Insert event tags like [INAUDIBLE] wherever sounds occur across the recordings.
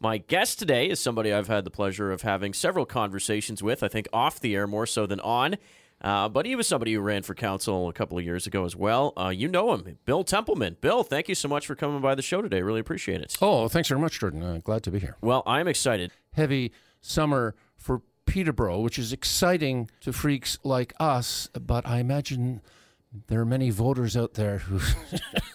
My guest today is somebody I've had the pleasure of having several conversations with, I think off the air more so than on. Uh, but he was somebody who ran for council a couple of years ago as well. Uh, you know him, Bill Templeman. Bill, thank you so much for coming by the show today. Really appreciate it. Oh, thanks very much, Jordan. Uh, glad to be here. Well, I'm excited. Heavy summer for Peterborough, which is exciting to freaks like us, but I imagine there are many voters out there who, [LAUGHS]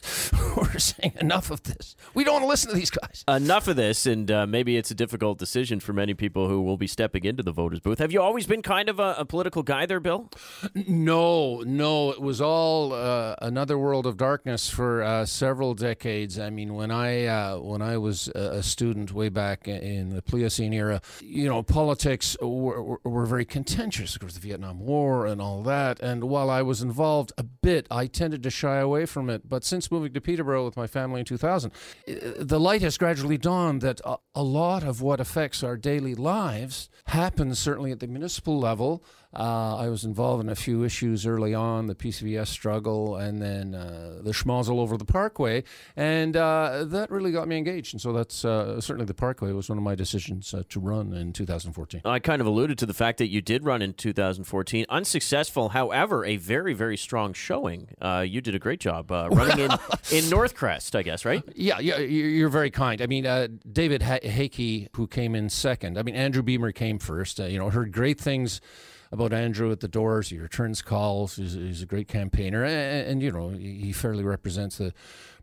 [LAUGHS] who are saying enough of this. We don't want to listen to these guys. Enough of this, and uh, maybe it's a difficult decision for many people who will be stepping into the voters' booth. Have you always been kind of a, a political guy there, Bill? No, no, it was all uh, another world of darkness for uh, several decades. I mean, when I uh, when I was a student way back in the Pliocene era, you know, politics were, were very contentious. Of course, the Vietnam War and all that. And while I was involved a bit, I tended to shy away from it. But since moving to Peterborough with my family in 2000, uh, the light has gradually dawned that a, a lot of what affects our daily lives happens certainly at the municipal level. Uh, I was involved in a few issues early on, the PCVS struggle, and then uh, the schmozzle over the Parkway, and uh, that really got me engaged. And so that's uh, certainly the Parkway was one of my decisions uh, to run in 2014. I kind of alluded to the fact that you did run in 2014, unsuccessful, however, a very very strong showing. Uh, you did a great job running in [LAUGHS] in Northcrest, I guess, right? Yeah, yeah, you're very kind. I mean, David Haacke, who came in second. I mean, Andrew Beamer came first. you know, heard great things about Andrew at the doors. He returns calls. He's, he's a great campaigner, and, and, you know he fairly represents the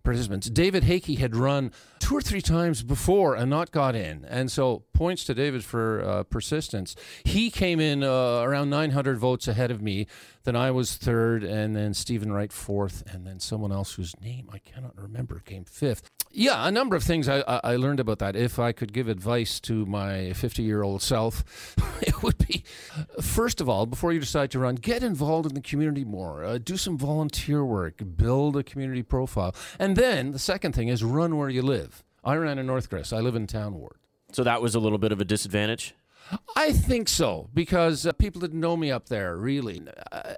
participants. David Haacke had run two or three times before and not got in, and so points to David for uh, persistence. He came in uh, around 900 votes ahead of me. Then I was third, and then Stephen Wright fourth, and then someone else whose name I cannot remember came fifth. Yeah, a number of things I, I learned about that. If I could give advice to my 50 year old self, [LAUGHS] it would be first of all, before you decide to run, get involved in the community more, uh, do some volunteer work, build a community profile. And then the second thing is run where you live. I ran in Northcrest, I live in Town Ward. So that was a little bit of a disadvantage? I think so, because uh, people didn't know me up there, really. Uh,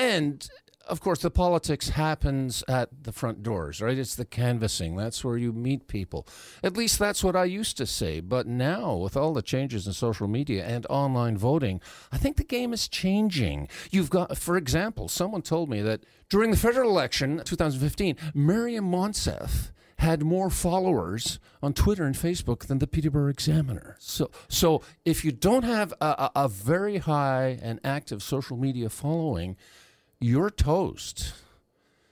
and of course, the politics happens at the front doors, right? It's the canvassing. That's where you meet people. At least that's what I used to say. But now, with all the changes in social media and online voting, I think the game is changing. You've got, for example, someone told me that during the federal election, 2015, Maryam Monsef had more followers on Twitter and Facebook than the Peterborough Examiner. So, so if you don't have a, a very high and active social media following, you're toast.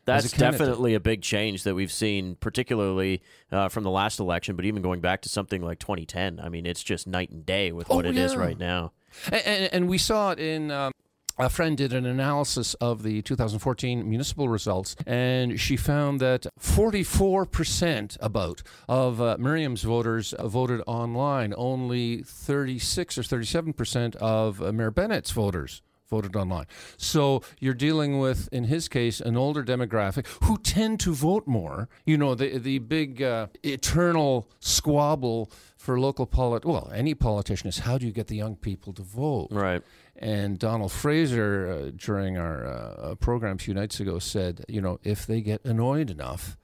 That's definitely a big change that we've seen, particularly uh, from the last election, but even going back to something like 2010. I mean, it's just night and day with what oh, it yeah. is right now. And, and, and, we saw it in. Um, a friend did an analysis of the 2014 municipal results, and she found that 44% about of uh, Maryam's voters voted online. Only 36 or 37% of uh, Mayor Bennett's voters voted online. So you're dealing with, in his case, an older demographic who tend to vote more. You know, the the big uh, eternal squabble for local polit well, any politician is how do you get the young people to vote? Right. And Donald Fraser, uh, during our uh, program a few nights ago, said, you know, if they get annoyed enough,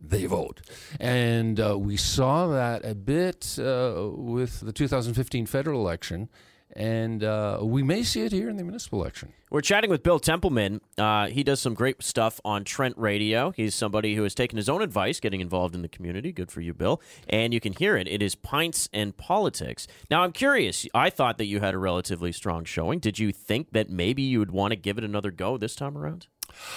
they vote. And uh, we saw that a bit uh, with the 2015 federal election and uh, we may see it here in the municipal election. We're chatting with Bill Templeman. Uh, he does some great stuff on Trent Radio. He's somebody who has taken his own advice, getting involved in the community. Good for you, Bill. And you can hear it. It is Pints and Politics. Now, I'm curious. I thought that you had a relatively strong showing. Did you think that maybe you would want to give it another go this time around?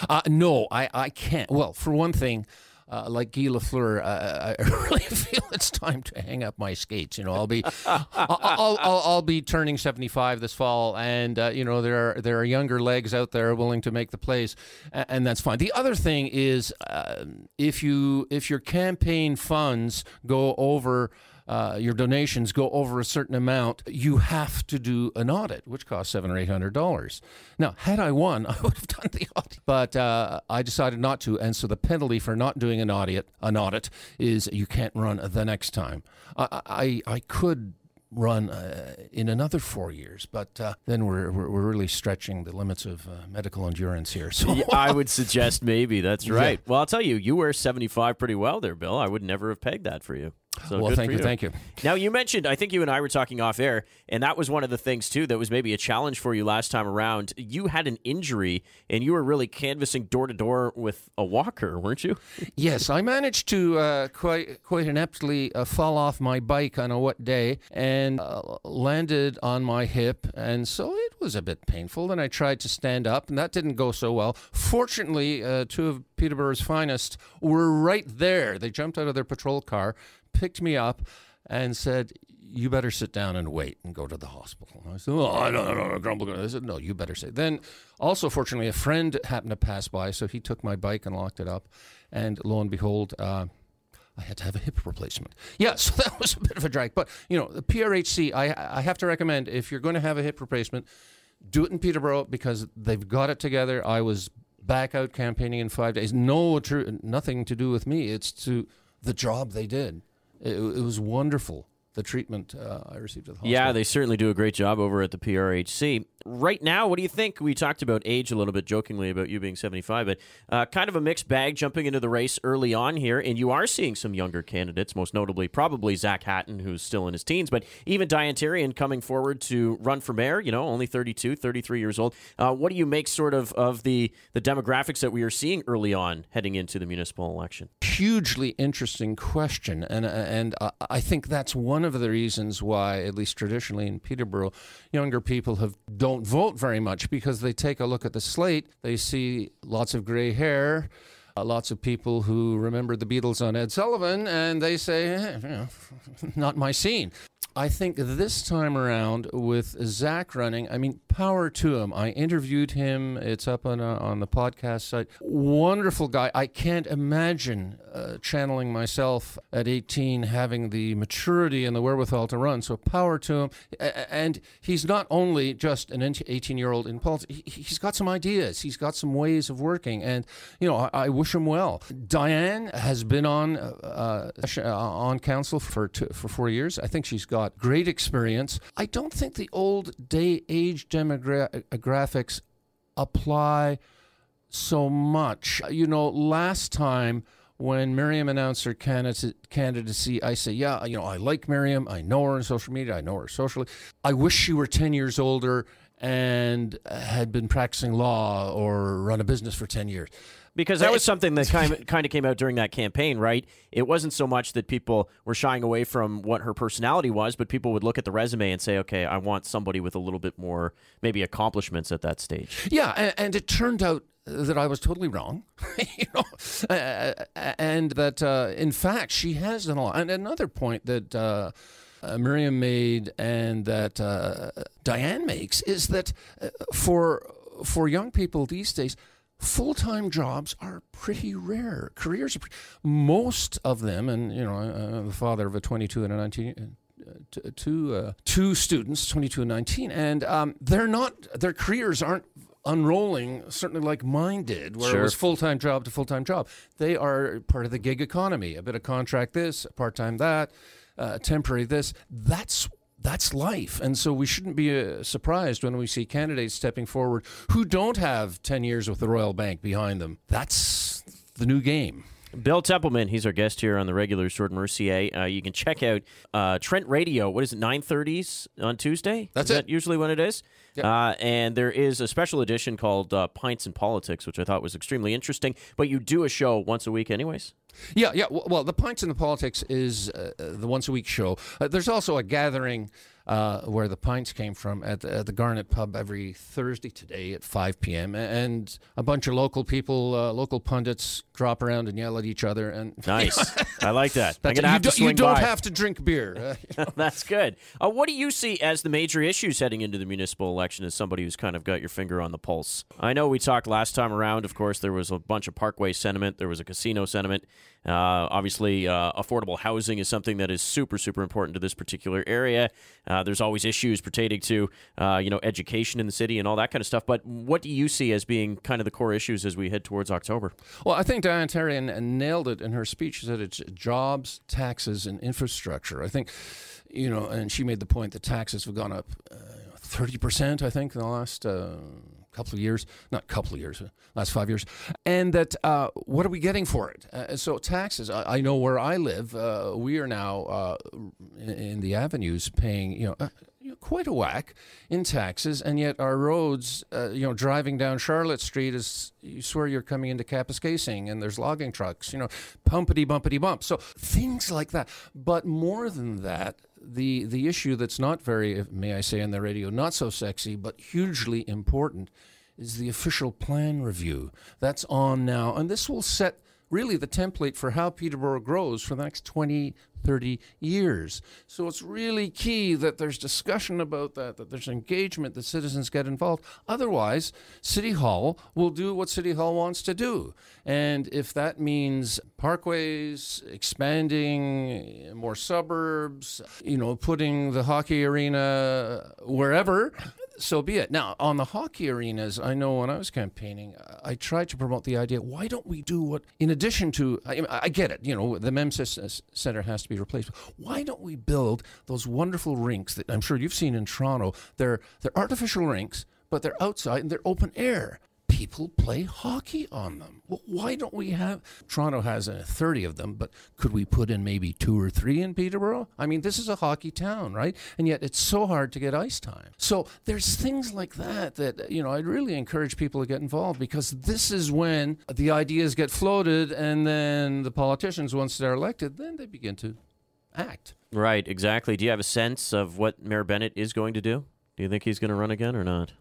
Uh, no, I, I can't. Well, for one thing, uh, like Guy Lafleur, uh, [LAUGHS] I really feel it's time to hang up my skates. You know, I'll be, I'll, I'll, I'll, I'll, be turning 75 this fall, and uh, you know there are there are younger legs out there willing to make the plays, and, and that's fine. The other thing is, um, if you if your campaign funds go over uh, your donations go over a certain amount, you have to do an audit, which costs seven or eight hundred dollars. Now, had I won, [LAUGHS] I would have done the audit, but uh, I decided not to, and so the penalty for not doing an audit, an audit, is you can't run the next time. I, I, I could run uh, in another four years. But uh, then we're, we're, we're really stretching the limits of uh, medical endurance here. So yeah, I would [LAUGHS] suggest maybe that's right. Yeah. Well, I'll tell you, you wear seventy five pretty well there, Bill. I would never have pegged that for you. So well, thank you, you. thank you. Now you mentioned, I think you and I were talking off air, and that was one of the things too that was maybe a challenge for you last time around. You had an injury, and you were really canvassing door to door with a walker, weren't you? [LAUGHS] Yes, I managed to uh, quite quite ineptly uh, fall off my bike on a wet day and uh, landed on my hip, and so it was a bit painful. And I tried to stand up, and that didn't go so well. Fortunately, uh, two of Peterborough's finest were right there. They jumped out of their patrol car, picked me up, and said. You better sit down and wait and go to the hospital. I said, "Oh, I don't, don't grumble." I said, "No, you better say." Then, also, fortunately, a friend happened to pass by, so he took my bike and locked it up. And lo and behold, uh, I had to have a hip replacement. Yeah, so [LAUGHS] that was a bit of a drag. But, you know, the PRHC, I, I have to recommend if you're going to have a hip replacement, do it in Peterborough because they've got it together. I was back out campaigning in five days. No, nothing to do with me. It's to the job they did. It, it was wonderful, the treatment uh, I received at the hospital. Yeah, they certainly do a great job over at the PRHC. Right now, what do you think? We talked about age a little bit jokingly about you being 75, but uh, kind of a mixed bag jumping into the race early on here. And you are seeing some younger candidates, most notably probably Zach Hatton, who's still in his teens, but even Diane Therrien coming forward to run for mayor, you know, only 32, 33 years old. Uh, what do you make sort of of the, the demographics that we are seeing early on heading into the municipal election? hugely interesting question, and and uh, I think that's one of the reasons why, at least traditionally in Peterborough, younger people have don't vote very much because they take a look at the slate, they see lots of gray hair. Uh, lots of people who remember the Beatles on Ed Sullivan, and they say, eh, you know, [LAUGHS] not my scene. I think this time around with Zach running, I mean, power to him. I interviewed him. It's up on uh, on the podcast site. Wonderful guy. I can't imagine uh, channeling myself at 18, having the maturity and the wherewithal to run. So power to him. A- And he's not only just an 18 year old in politics. He- He's got some ideas. He's got some ways of working, and you know, I, I wish him well. Diane has been on uh, uh, on council for two, for four years. I think she's got great experience. I don't think the old day age demographics apply so much. You know, last time when Miriam announced her candidacy, I say, yeah, you know, I like Miriam. I know her on social media. I know her socially. I wish she were 10 years older and had been practicing law or run a business for 10 years. Because that was something that kind of, [LAUGHS] kind of came out during that campaign, right? It wasn't so much that people were shying away from what her personality was, but people would look at the resume and say, okay, I want somebody with a little bit more, maybe accomplishments at that stage. Yeah, and, and it turned out that I was totally wrong, [LAUGHS] you know, uh, and that uh, in fact she has done a lot. And another point that uh, uh, Miriam made and that uh, Diane makes is that uh, for for young people these days. Full time jobs are pretty rare. Careers are pre- most of them, and you know, I'm the father of a 22 and a 19, uh, t- two uh, two students, 22 and 19, and um, they're not their careers aren't unrolling certainly like mine did, where Sure. it was full time job to full time job. They are part of the gig economy. A bit of contract this, part time that, uh, temporary this. That's that's life, and so we shouldn't be uh, surprised when we see candidates stepping forward who don't have 10 years with the Royal Bank behind them. That's the new game. Bill Templeman, he's our guest here on the regulars, Jordan Mercier. Uh, you can check out uh, Trent Radio. What is it, 9.30s on Tuesday? That's is it. That usually when it is? Yep. Uh, and there is a special edition called uh, Pints and Politics, which I thought was extremely interesting. But you do a show once a week anyways? Yeah, yeah. Well, the Pints and the Politics is uh, the once a week show. Uh, there's also a gathering uh, where the pints came from at the, at the Garnet Pub every Thursday today at 5 p.m. And a bunch of local people, uh, local pundits, drop around and yell at each other. And [LAUGHS] Nice. I like that. I'm you, have to do, you swing don't by. have to drink beer. Uh, [LAUGHS] [LAUGHS] That's good. Uh, what do you see as the major issues heading into the municipal election as somebody who's kind of got your finger on the pulse? I know we talked last time around, of course, there was a bunch of parkway sentiment, there was a casino sentiment. Uh, obviously, uh, affordable housing is something that is super, super important to this particular area. Uh, there's always issues pertaining to, uh, you know, education in the city and all that kind of stuff. But what do you see as being kind of the core issues as we head towards October? Well, I think Diane Therrien nailed it in her speech. She said it's jobs, taxes, and infrastructure. I think, you know, and she made the point that taxes have gone up uh, thirty percent. I think in the last uh, couple of years, not couple of years, uh, last five years, and that uh, what are we getting for it? Uh, so taxes. I, I, know where I live. Uh, we are now uh, in, in, the avenues paying you know, uh, you know. quite a whack in taxes, and yet our roads, you know, driving down Charlotte Street is you swear you're coming into Kapuskasing, and there's logging trucks, you know, pumpity bumpity bump. So things like that. But more than that, the the issue that's not very, may I say, on the radio, not so sexy, but hugely important, is the official plan review. That's on now, and this will set really the template for how Peterborough grows for the next 20, 30 years. So it's really key that there's discussion about that, that there's engagement, that citizens get involved. Otherwise, City Hall will do what City Hall wants to do. And if that means parkways, expanding more suburbs, you know, putting the hockey arena wherever, so be it. Now, on the hockey arenas, I know when I was campaigning, I tried to promote the idea why don't we do what, in addition to, I, I get it, you know, the MEMSIS Center has to be replaced. Why don't we build those wonderful rinks that I'm sure you've seen in Toronto? They're, they're artificial rinks, but they're outside and they're open air people play hockey on them. Well, why don't we have? Toronto has uh, 30 of them, but could we put in maybe two or three in Peterborough? I mean, this is a hockey town, right? And yet it's so hard to get ice time. So there's things like that that, you know, I'd really encourage people to get involved because this is when the ideas get floated and then the politicians, once they're elected, then they begin to act. Right, exactly. Do you have a sense of what Mayor Bennett is going to do? Do you think he's going to run again or not?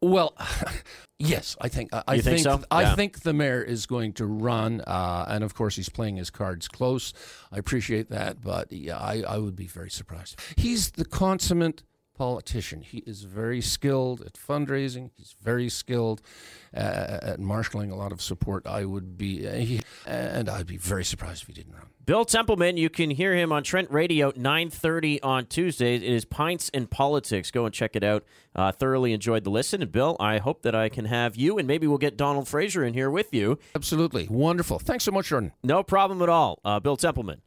Well, [LAUGHS] yes, I think I, you think, think so? I think the mayor is going to run, uh, and of course he's playing his cards close. I appreciate that, but yeah, I, I would be very surprised. He's the consummate politician. He is very skilled at fundraising. He's very skilled uh, at marshaling a lot of support. I would be, uh, he, and I'd be very surprised if he didn't run. Bill Templeman, you can hear him on Trent Radio 9:30 on Tuesdays. It is Pints and Politics. Go and check it out. Uh, thoroughly enjoyed the listen, and Bill, I hope that I can have you, and maybe we'll get Donald Fraser in here with you. Absolutely wonderful. Thanks so much, Jordan. No problem at all. Uh, Bill Templeman.